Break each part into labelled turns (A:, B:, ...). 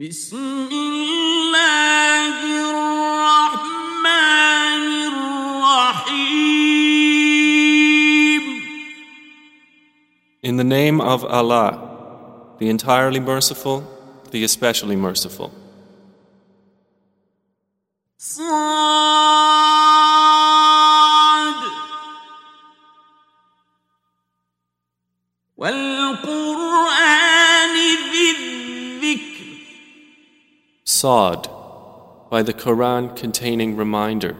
A: بسم الله الرحمن الرحيم
B: In the name of Allah, the entirely merciful, the especially merciful.
A: صاد
B: Sad by the Quran containing reminder.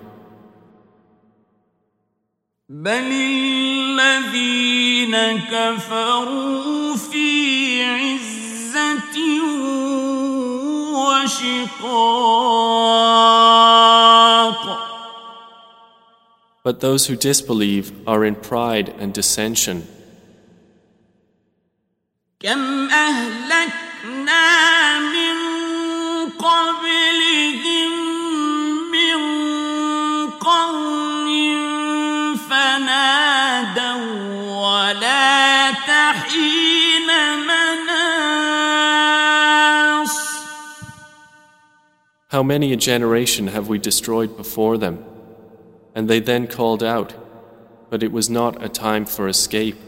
B: But those who disbelieve are in pride and dissension.
A: كم
B: How many a generation have we destroyed before them? And they then called out, but it was not a time for escape.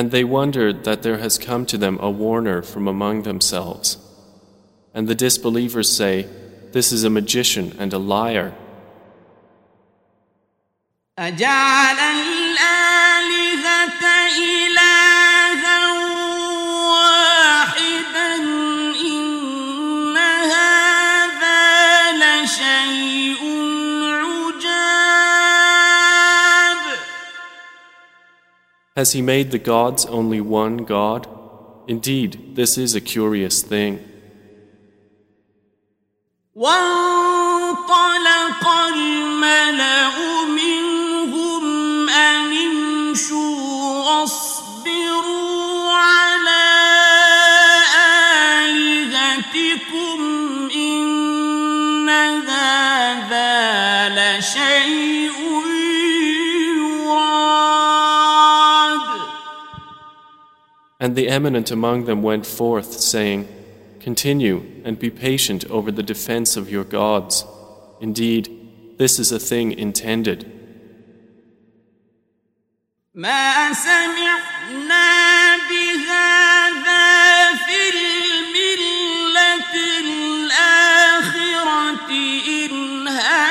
B: And they wondered that there has come to them a warner from among themselves. And the disbelievers say, This is a magician and a liar.
A: أجعل الآلهة إلها
B: Has he made the gods only one God? Indeed, this is a curious thing.
A: وانطلق الملأ منهم أن امشوا واصبروا على آلهتكم إن هذا لشيء
B: And the eminent among them went forth, saying, Continue and be patient over the defense of your gods. Indeed, this is a thing intended.
A: ما سمعنا بهذا في الملة الآخرة إن هذا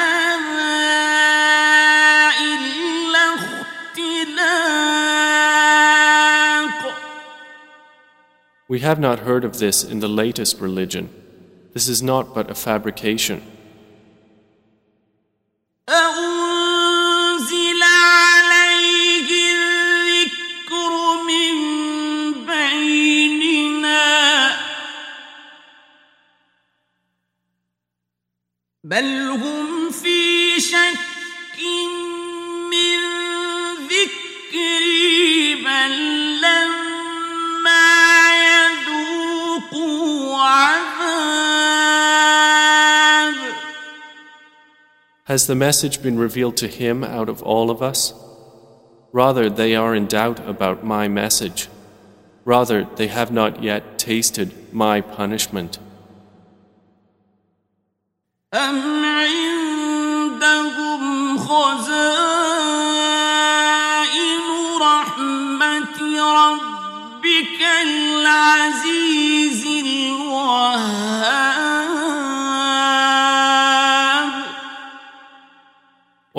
B: We have not heard of this in the latest religion. This is not but a fabrication.
A: أأنزل عليه الذكر من بيننا بل هم في شك من
B: Has the message been revealed to him out of all of us? Rather, they are in doubt about my message. Rather, they have not yet tasted my punishment.
A: أم عندهم خزائن رحمة ربك العزيز الوهاب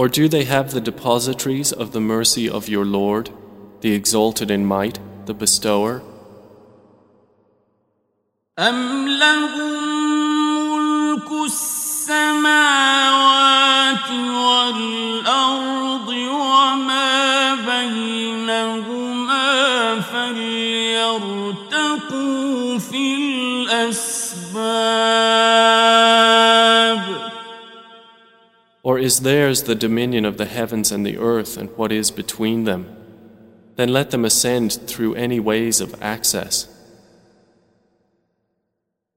B: Or do they have the depositories of the mercy of your Lord, the exalted in might, the bestower?
A: أم لهم ملك السماوات والأرض وما
B: Or is theirs the dominion of the heavens and the earth and what is between them? Then let them ascend through any ways of access.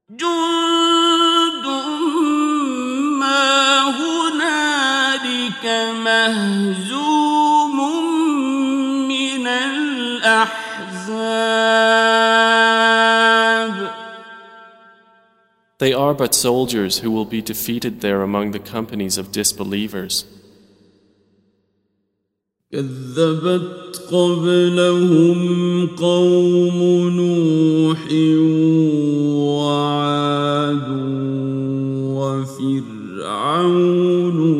A: جند ما هنالك مهزوم من الأحزاب
B: They are but soldiers who will be defeated there among the companies of disbelievers.
A: كذبت قبلهم قوم نوح وعاد وفرعون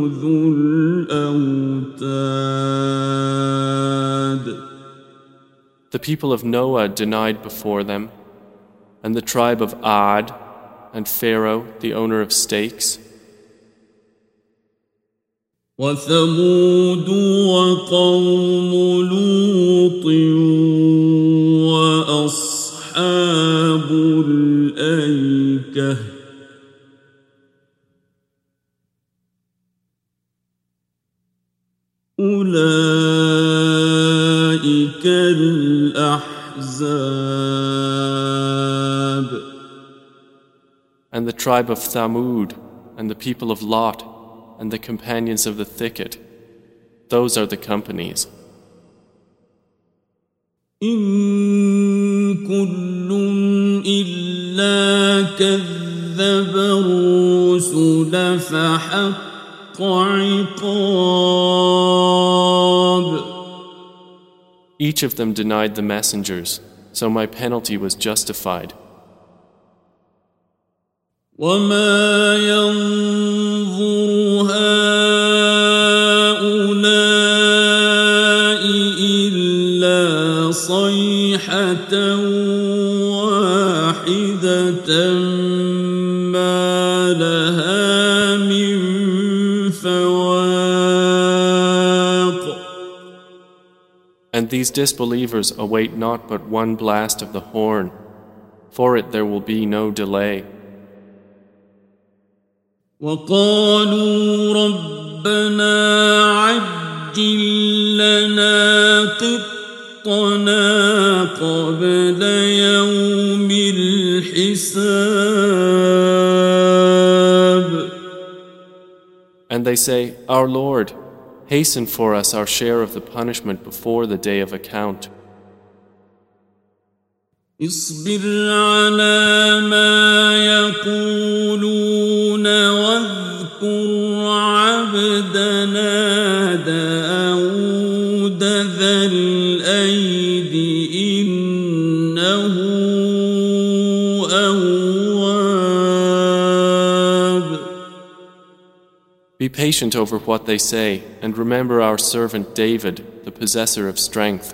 A: ذو الأوتاد
B: The people of Noah denied before them, and the tribe of Ad, and Pharaoh, the owner of stakes,
A: وثمود وقوم لوط وأصحاب الأيكة أولئك الأحزاب
B: tribe of Thamud, and the people of Lot, and the companions of the thicket. Those are the companies.
A: إن كل إلا كذب الرسل فحق عقاب
B: Each of them denied the messengers, so my penalty was justified.
A: وما ينظر هؤلاء إلا صيحة واحدة ما لها من فواق
B: And these disbelievers await not but one blast of the horn. For it there will be no delay.
A: وقالوا ربنا عجل لنا قطنا قبل يوم الحساب
B: And they say, Our Lord, hasten for us our share of the punishment before the day of account.
A: اصبر على ما يقولون واذكر عبدنا داود ذا الأيد إنه أواب
B: Be patient over what they say, and remember our servant David, the possessor of strength.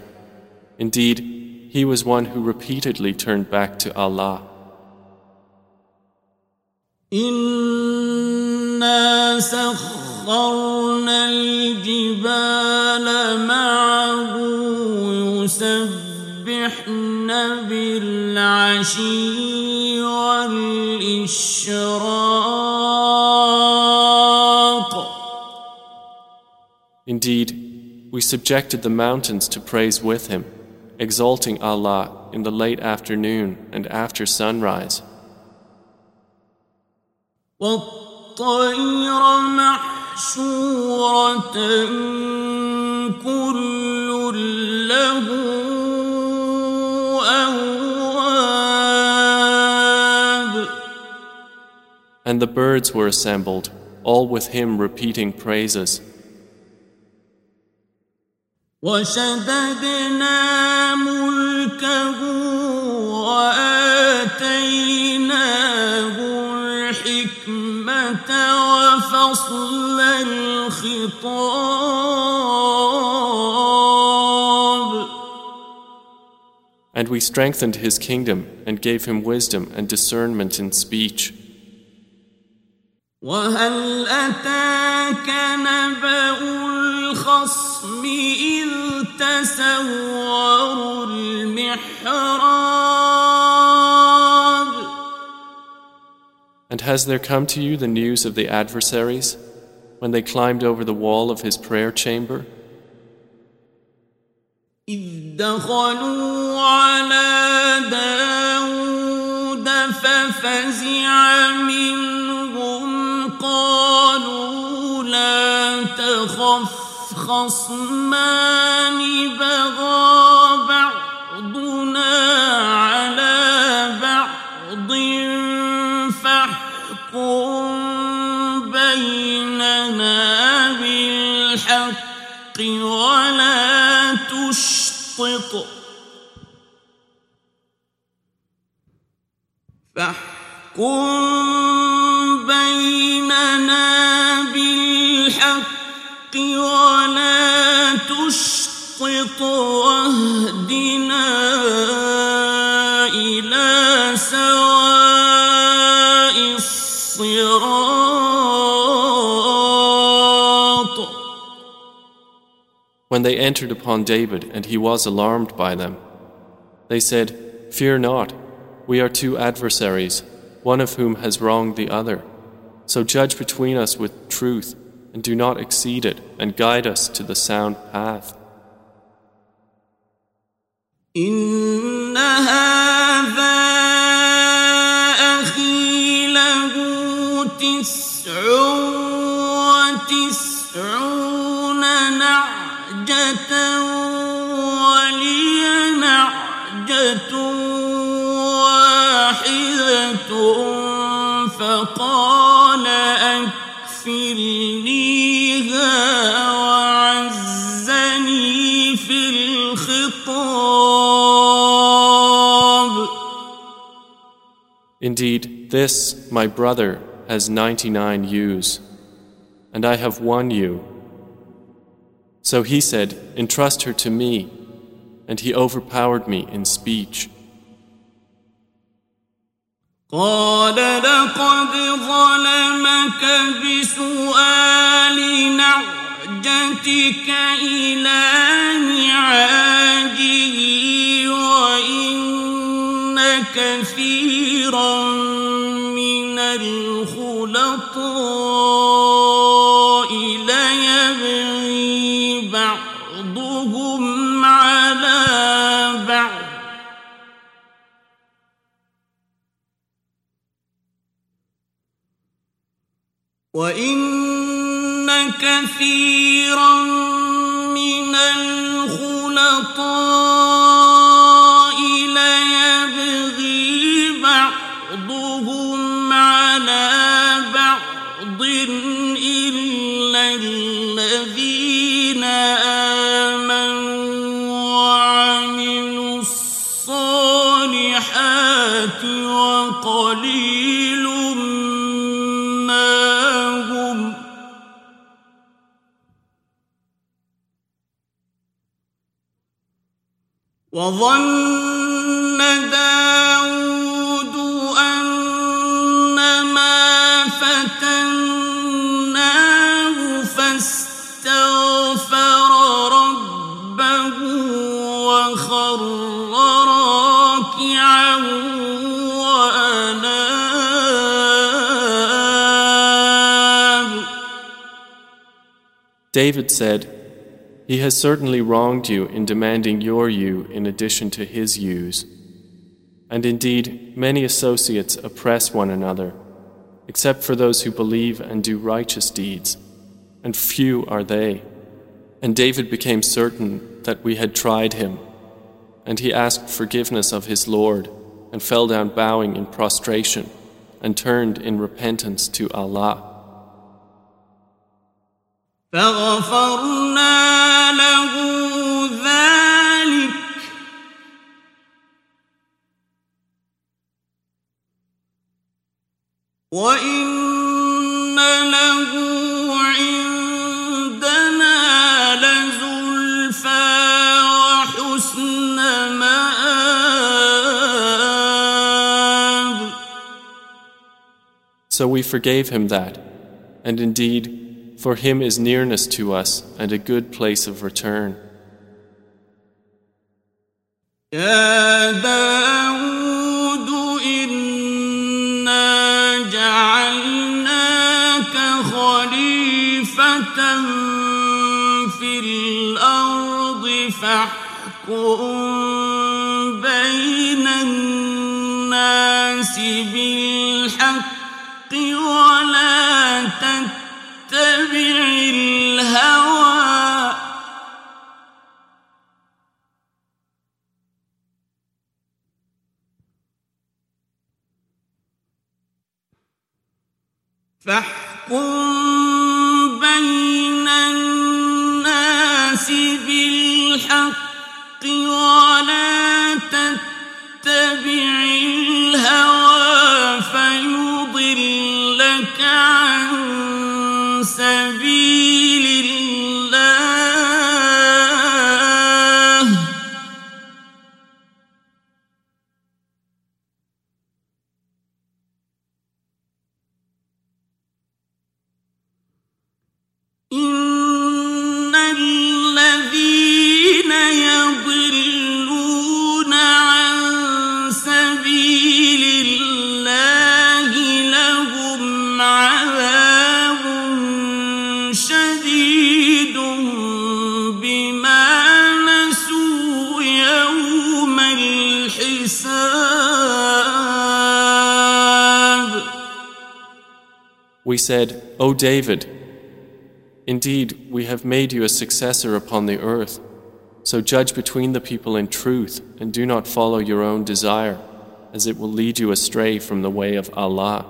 B: Indeed, he was one who repeatedly turned back to Allah.
A: إنا سخرنا الجبال معه يسبحن بالعشي والإشراق
B: Indeed, we subjected the mountains to praise with him, exalting Allah in the late afternoon and after sunrise,
A: والطير محشورة كل له أواب
B: and the birds were assembled, all with him repeating praises.
A: وشددنا ملكه وآتيناه
B: And we strengthened his kingdom and gave him wisdom and discernment in speech.
A: وهل أتاك نبأ الخصم إذ تسوروا المحراب
B: And has there come to you the news of the adversaries when they climbed over the wall of his prayer chamber?
A: إذ دخلوا على داود ففزع منهم قالوا لا تخف خصمان بغى بعضنا على بالحق ولا تشطط. فاحكم بيننا بالحق ولا تشطط واهدنا إلى سواء
B: When they entered upon David and he was alarmed by them, they said, Fear not, we are two adversaries, one of whom has wronged the other. So judge between us with truth and do not exceed it and guide us to the sound path.
A: إن هذا أخي له تسع
B: Indeed, this, my brother, has ninety nine ewes, and I have one ewe. So he said, Entrust her to me, and he overpowered me in speech.
A: قال لقد ظلمك بسؤال نعجتك إلى كثيرا من الخلطاء ليبغي بعضهم على بعض. وإن كثيرا وظن داود أنما فتناه فاستغفر ربه وخر راكعا وأناب.
B: David said, He has certainly wronged you in demanding your ewe in addition to his ewes. And indeed, many associates oppress one another, except for those who believe and do righteous deeds, and few are they. And David became certain that we had tried him, and he asked forgiveness of his Lord, and fell down bowing in prostration, and turned in repentance to Allah.
A: فغفرنا له ذلك وإن له عندنا لزلفى وحسن مآب
B: So we forgave him that, and indeed, for him is nearness to us and a good place of return.
A: يا داود إنا جعلناك خليفة خليفة في الأرض فاحكم بين الناس بالحق الهوى. فاحكم بين الناس بالحق ولا تتبع الهوى فيضلك عن سبيل
B: We said, O David, indeed we have made you a successor upon the earth, so judge between the people in truth and do not follow your own desire, as it will lead you astray from the way of Allah.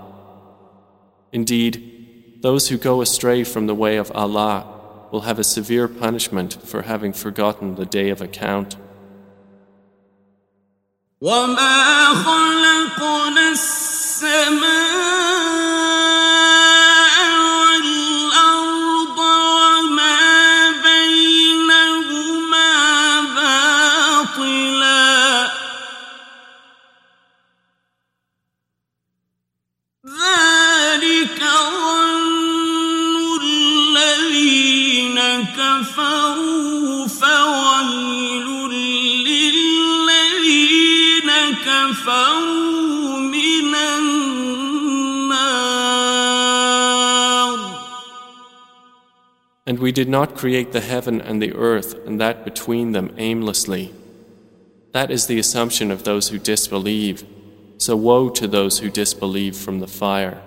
B: Indeed, those who go astray from the way of Allah will have a severe punishment for having forgotten the day of account.
A: وما خلقنا السماء
B: We did not create the heaven and the earth and that between them aimlessly. That is the assumption of those who disbelieve. So woe to those who disbelieve from the fire.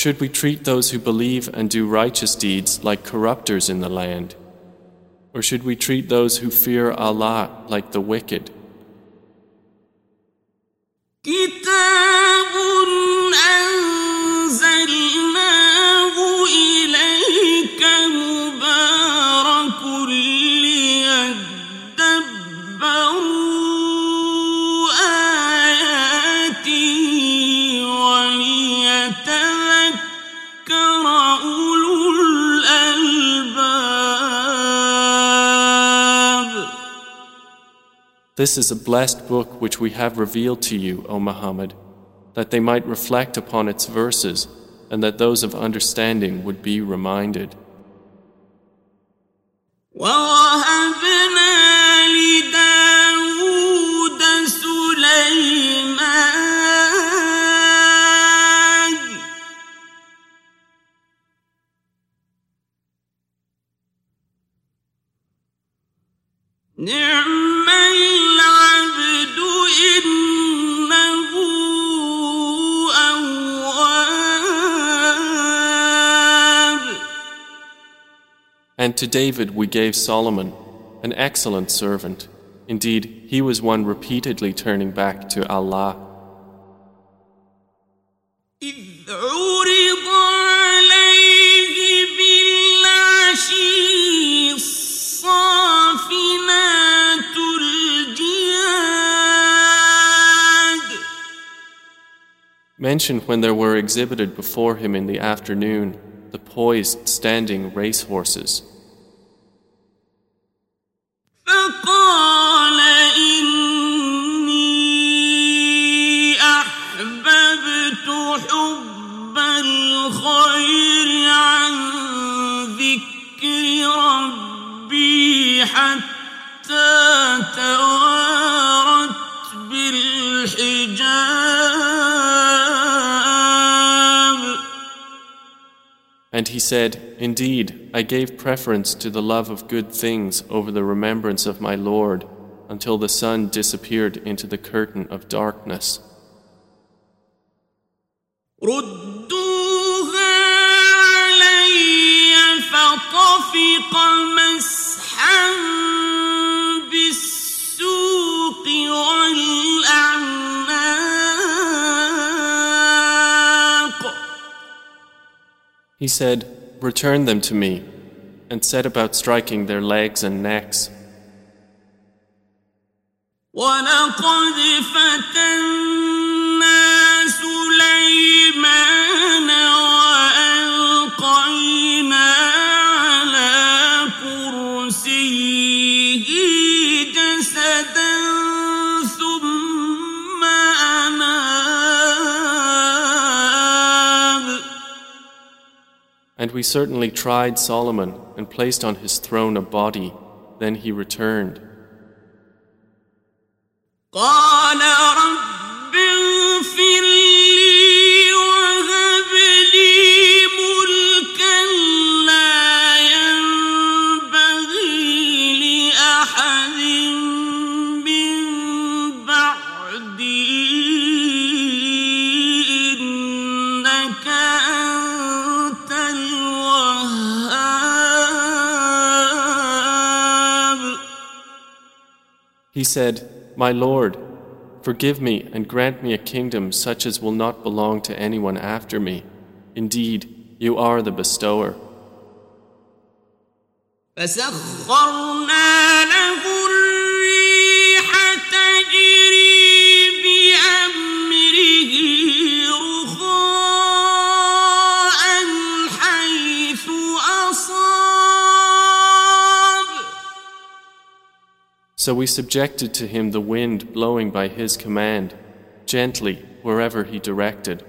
B: Should we treat those who believe and do righteous deeds like corrupters in the land? Or should we treat those who fear Allah like the wicked? This is a blessed book which we have revealed to you, O Muhammad, that they might reflect upon its verses and that those of understanding would be reminded. Yeah. To David we gave Solomon, an excellent servant. Indeed, he was one repeatedly turning back to Allah. Mentioned when there were exhibited before him in the afternoon
A: the poised standing racehorses.
B: حتى توارت بالحجاب
A: And he said, Indeed, I gave preference to the love of good things over the remembrance of my Lord until the sun disappeared into the curtain of darkness.
B: ردوها علي فطفق
A: He said, Return them to me, and set about striking their legs and necks. And we certainly tried Solomon and placed on his throne a body. Then he returned. He said, My Lord, forgive me and grant me a kingdom such as will not belong to anyone after me. Indeed, you are the bestower. So we subjected to him the wind blowing by his command, gently wherever he directed.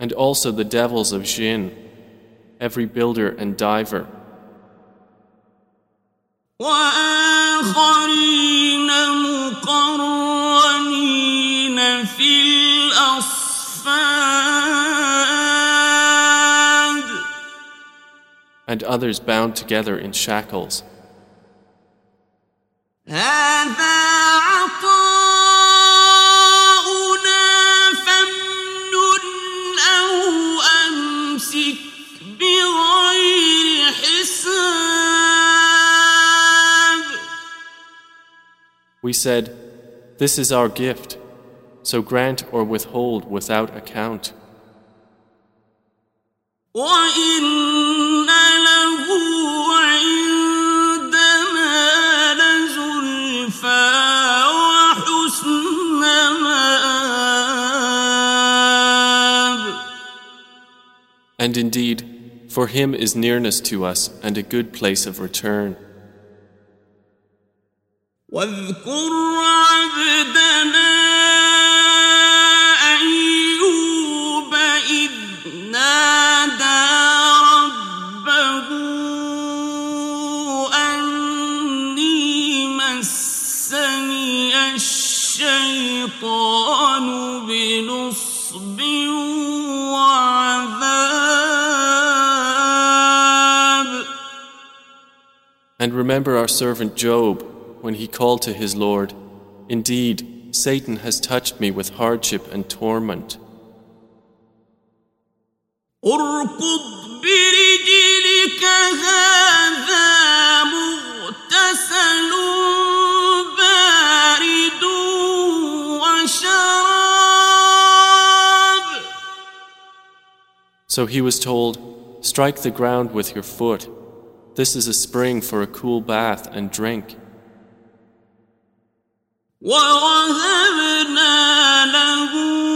A: And also the devils of jinn, every builder and diver.
B: وآخرين مقرنين في الأصفاد
A: and others bound together in shackles.
B: هذا
A: We said, This is our gift, so grant or withhold without account. And indeed, for him is nearness to us and a good place of return. remember our servant Job when he called to his Lord, Indeed, Satan has touched me with hardship and torment.
B: So he was told, Strike the ground with your foot. This is a spring for a cool bath and drink.
A: ووهبنا له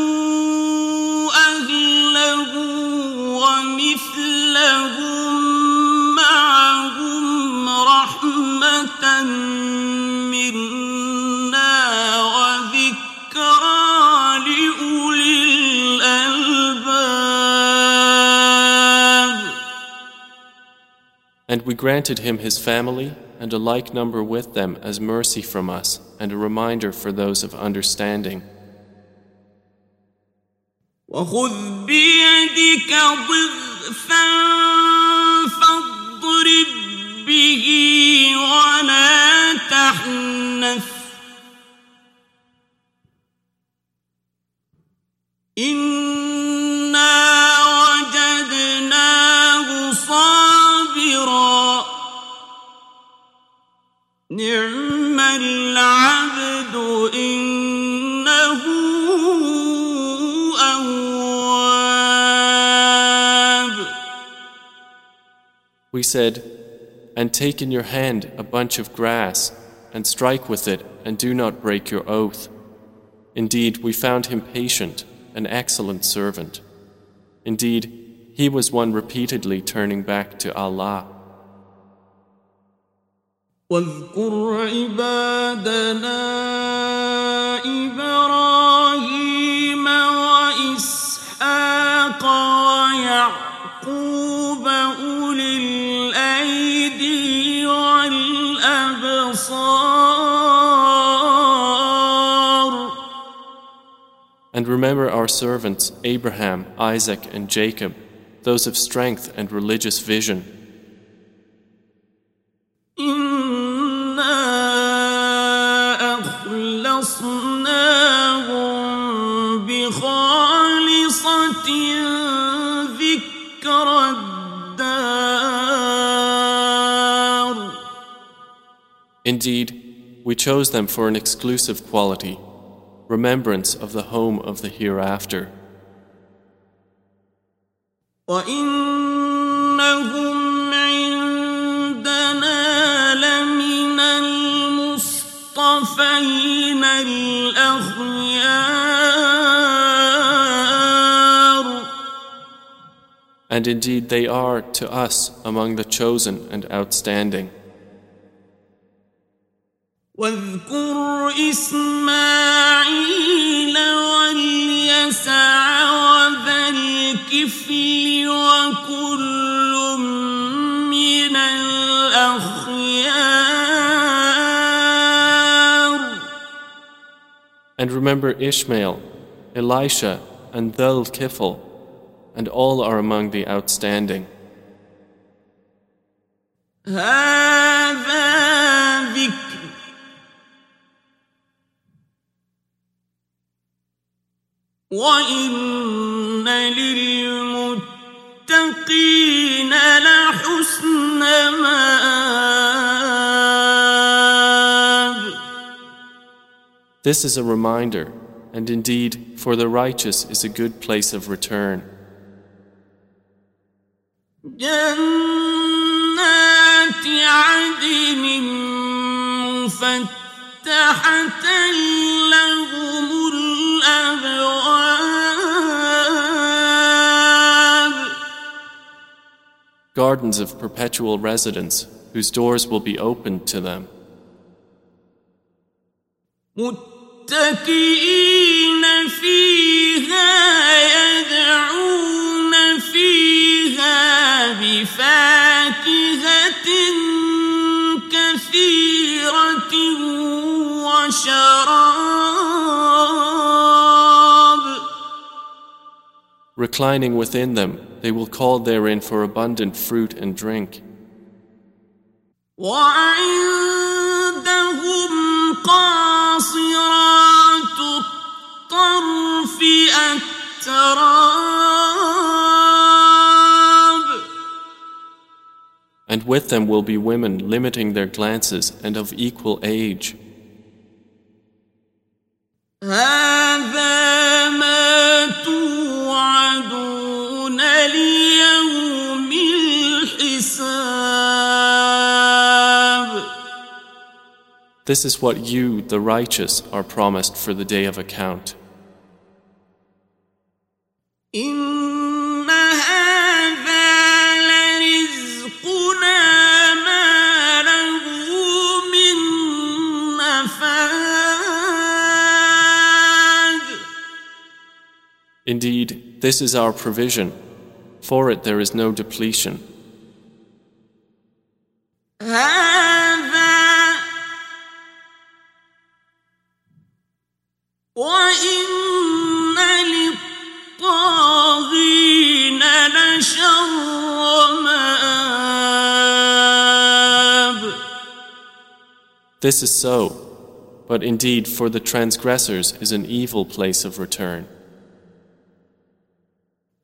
B: And we granted him his family and a like number with them as mercy from us and a reminder for those of understanding.
A: وخذ بيدك ضغثا فاضرب به ولا تحنث إنا نعم العبد إنه أواب
B: We said, And take in your hand a bunch of grass, and strike with it, and do not break your oath. Indeed, we found him patient, an excellent servant. Indeed, he was one repeatedly turning back to Allah.
A: واذكر عبادنا إبراهيم وإسحاق ويعقوب أولي الأيدي والأبصار
B: And remember our servants Abraham, Isaac, and Jacob, those of strength and religious vision.
A: ذكر الدار
B: Indeed, we chose them for an exclusive quality, remembrance of the home of the hereafter.
A: وإنهم عندنا لمن المصطفين الأخيار
B: And indeed, they are to us among the chosen and outstanding.
A: واذكر إسماعيل واليسع وذا الكفل وكل من الأخيار
B: And remember Ishmael, Elisha, and Dhul Kifl, and all are among the outstanding.
A: هذا ذكر وإن للمتقين لحسن مآب
B: This is a reminder, and indeed, for the righteous is a good place of return.
A: جنات عدن مفتحة لهم الأبواب
B: Gardens of perpetual residence, whose doors will be opened to them.
A: متكئين فيها يدعون بفاكهة كثيرة وشراب
B: Reclining within them, they will call therein for abundant fruit and drink.
A: وعندهم قاصرات الطرف أتراب
B: and with them will be women limiting their glances and of equal age.
A: This is what you, the righteous, are promised for the day of account.
B: In
A: Indeed, this is our provision. For it there is no depletion. This is so, but indeed for the transgressors is an evil place of return.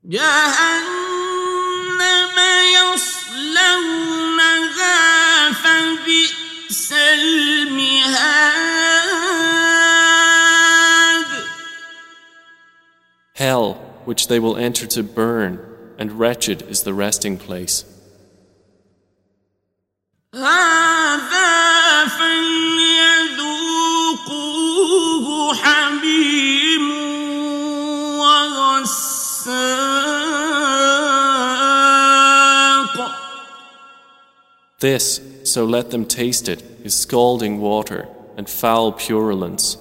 B: جهنم يصلونها فبئس المهاد
A: Hell, which they will enter to burn, and wretched is the resting place.
B: هذا
A: This, so let them taste it, is scalding water and foul purulence.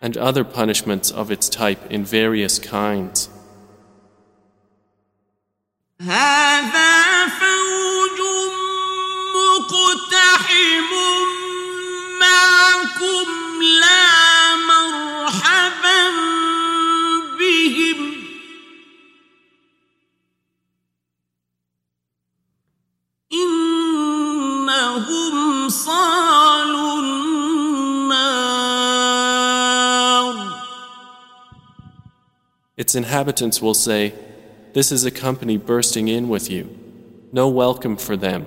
A: And other punishments of its type in various kinds. Its inhabitants will say, This is a company bursting in with you. No welcome for them.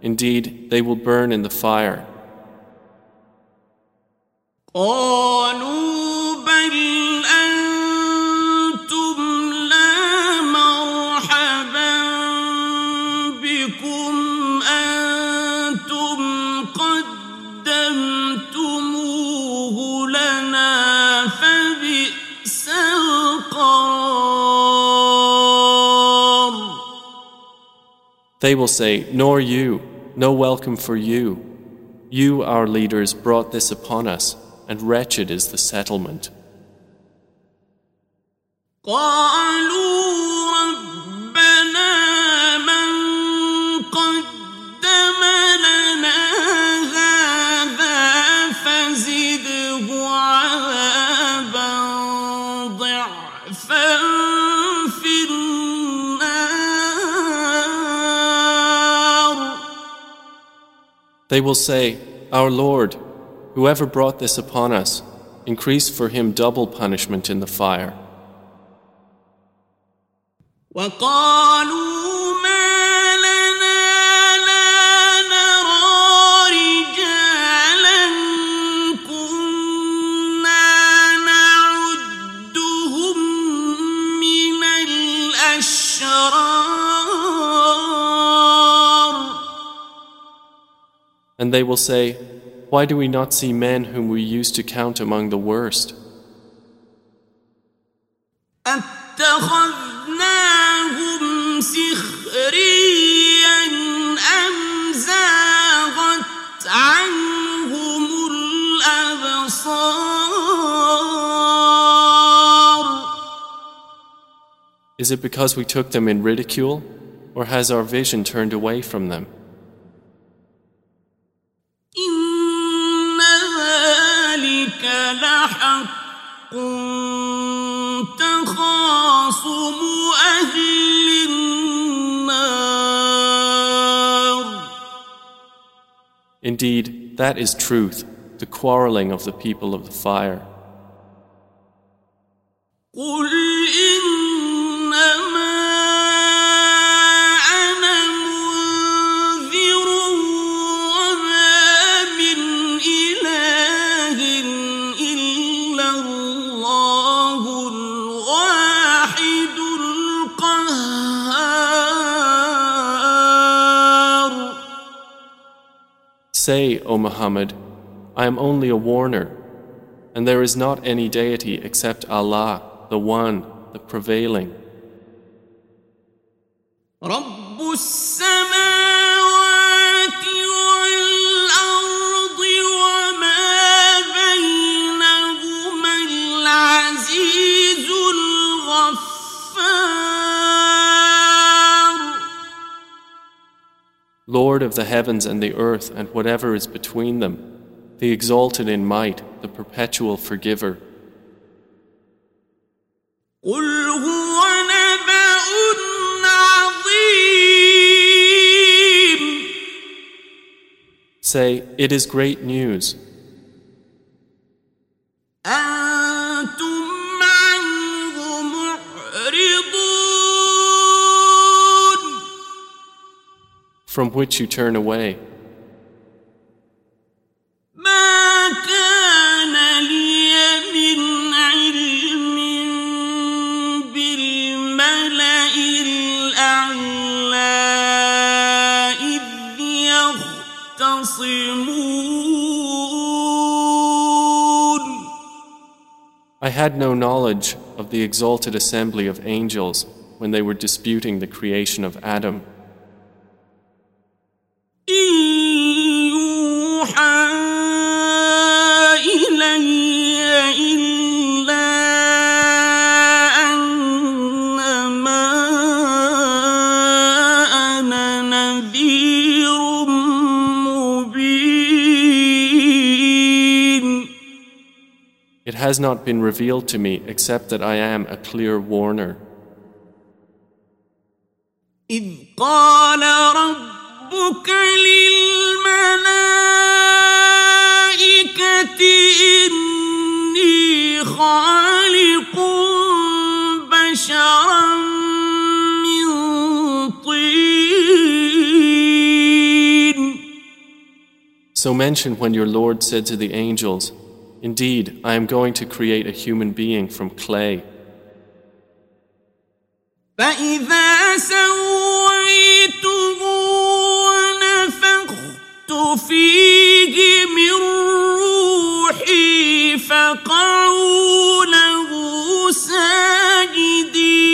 A: Indeed, they will burn in the fire. They will say, Nor you, no welcome for you. You, our leaders, brought this upon us, and wretched is the settlement. They will say, Our Lord, whoever brought this upon us, increase for him double punishment in the fire. And they will say, Why do we not see men whom we used to count among the worst? Is it because we took them in ridicule, or has our vision turned away from them?
B: لحق تخاصم أهل النار
A: Indeed, that is truth, the quarreling of the people of the fire.
B: Say, O Muhammad, I am only a warner, and there is not any deity except Allah, the One, the Prevailing. Lord of the heavens and the earth and whatever is between them, the exalted in might, the perpetual forgiver. Say, it is great news. from which you turn away. I had no knowledge of the exalted assembly of angels when they were disputing the creation of Adam. It has not been revealed to me except that I am a clear warner.
A: إذ قال ربك للملائكة إني خالق بشرا من طين
B: So mention when your Lord said to the angels, Indeed, I am going to create a human being from clay.
A: فإذا سويته ونفخت فيه من روحي فقعوا له ساجدين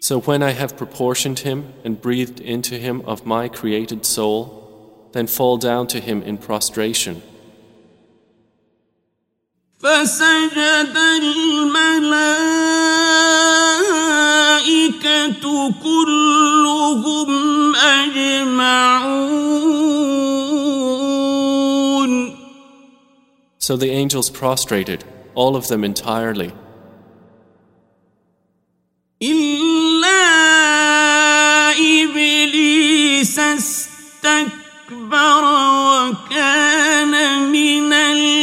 B: So when I have proportioned him and breathed into him of my created soul, then fall down to him in prostration.
A: فسجد الملائكة كلهم أجمعون
B: So the angels prostrated, all of them entirely,
A: استكبر وكان من الكافرين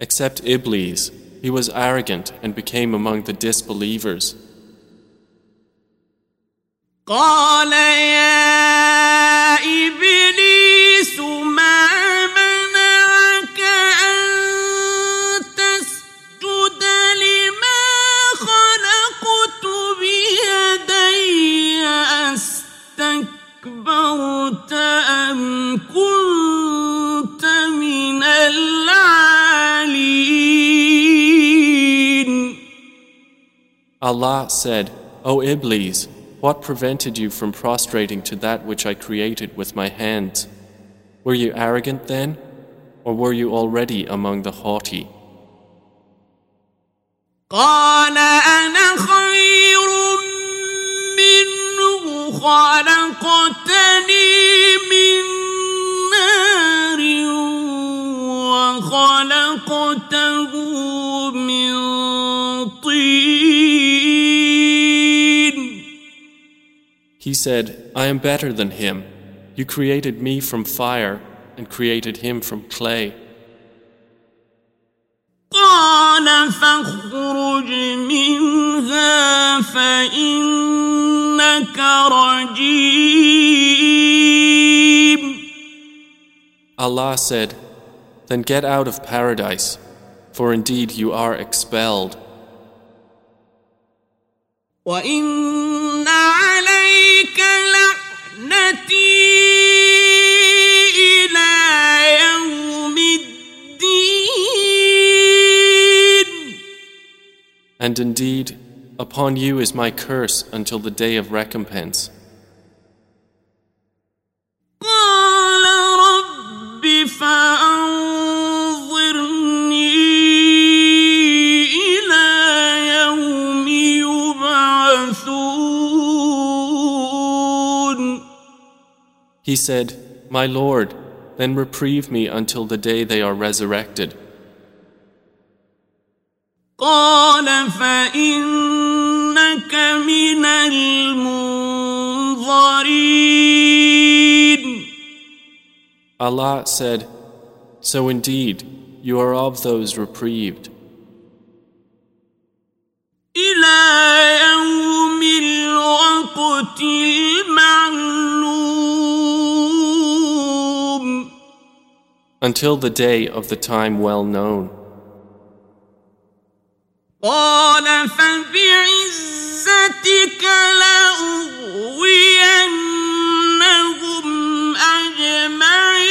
B: except Iblis. He was arrogant and became among the disbelievers.
A: قال يا
B: Allah said, O Iblis, what prevented you from prostrating to that which I created with my hands? Were you arrogant then, or were you already among the haughty?
A: قال أنا خير منه خلقتني من نار وخلقته
B: He said, I am better than him. You created me from fire and created him from clay.
A: قال فاخرج منها فإنك رجيم
B: Allah said, Then get out of paradise, for indeed you are expelled.
A: وإن
B: And indeed, upon you is my curse until the day of recompense. He said, My Lord, then reprieve me until the day they are resurrected.
A: قال فإنك من المنظرين
B: Allah said, So indeed, you are of those reprieved,
A: إلى يوم الوقت المعلوم
B: until the day of the time well known.
A: قال فبعزتك لأغوينهم أجمعين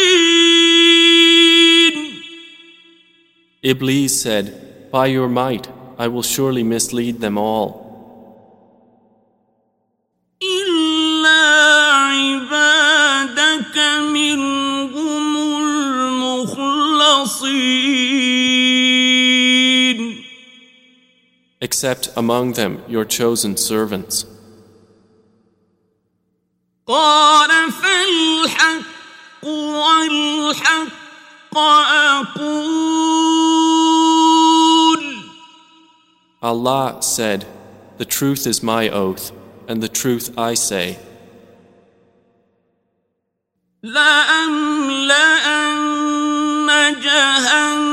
B: Iblis said, By your might, I will surely mislead them all,
A: إلا عبادك منهم المخلصين
B: except among them your chosen servants.
A: قال فالحق والحق أقول
B: Allah said, The truth is my oath, and the truth I say.
A: لأملأن جهنم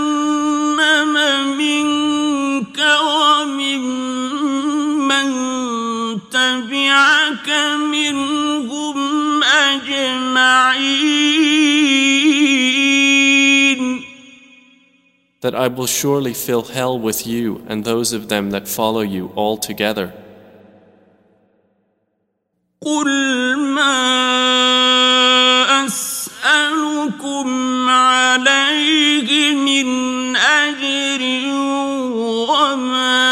B: That I will surely fill hell with you and those of them that follow you all together.
A: قل ما أسألكم عليه من أجر وما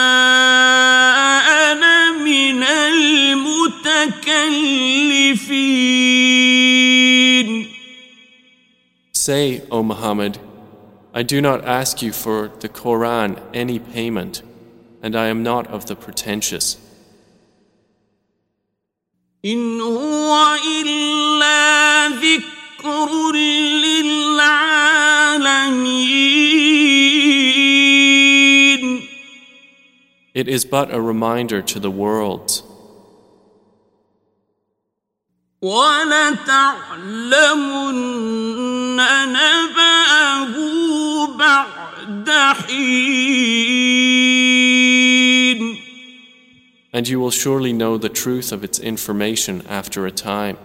A: أنا من المتكلفين
B: Say, O Muhammad, I do not ask you for the Koran any payment, and I am not of the pretentious.
A: إن هو إلا ذكر للعالمين
B: It is but a reminder to the worlds,
A: ولتعلمن نبأه بعد حين
B: and you will surely know the truth of its information after a time.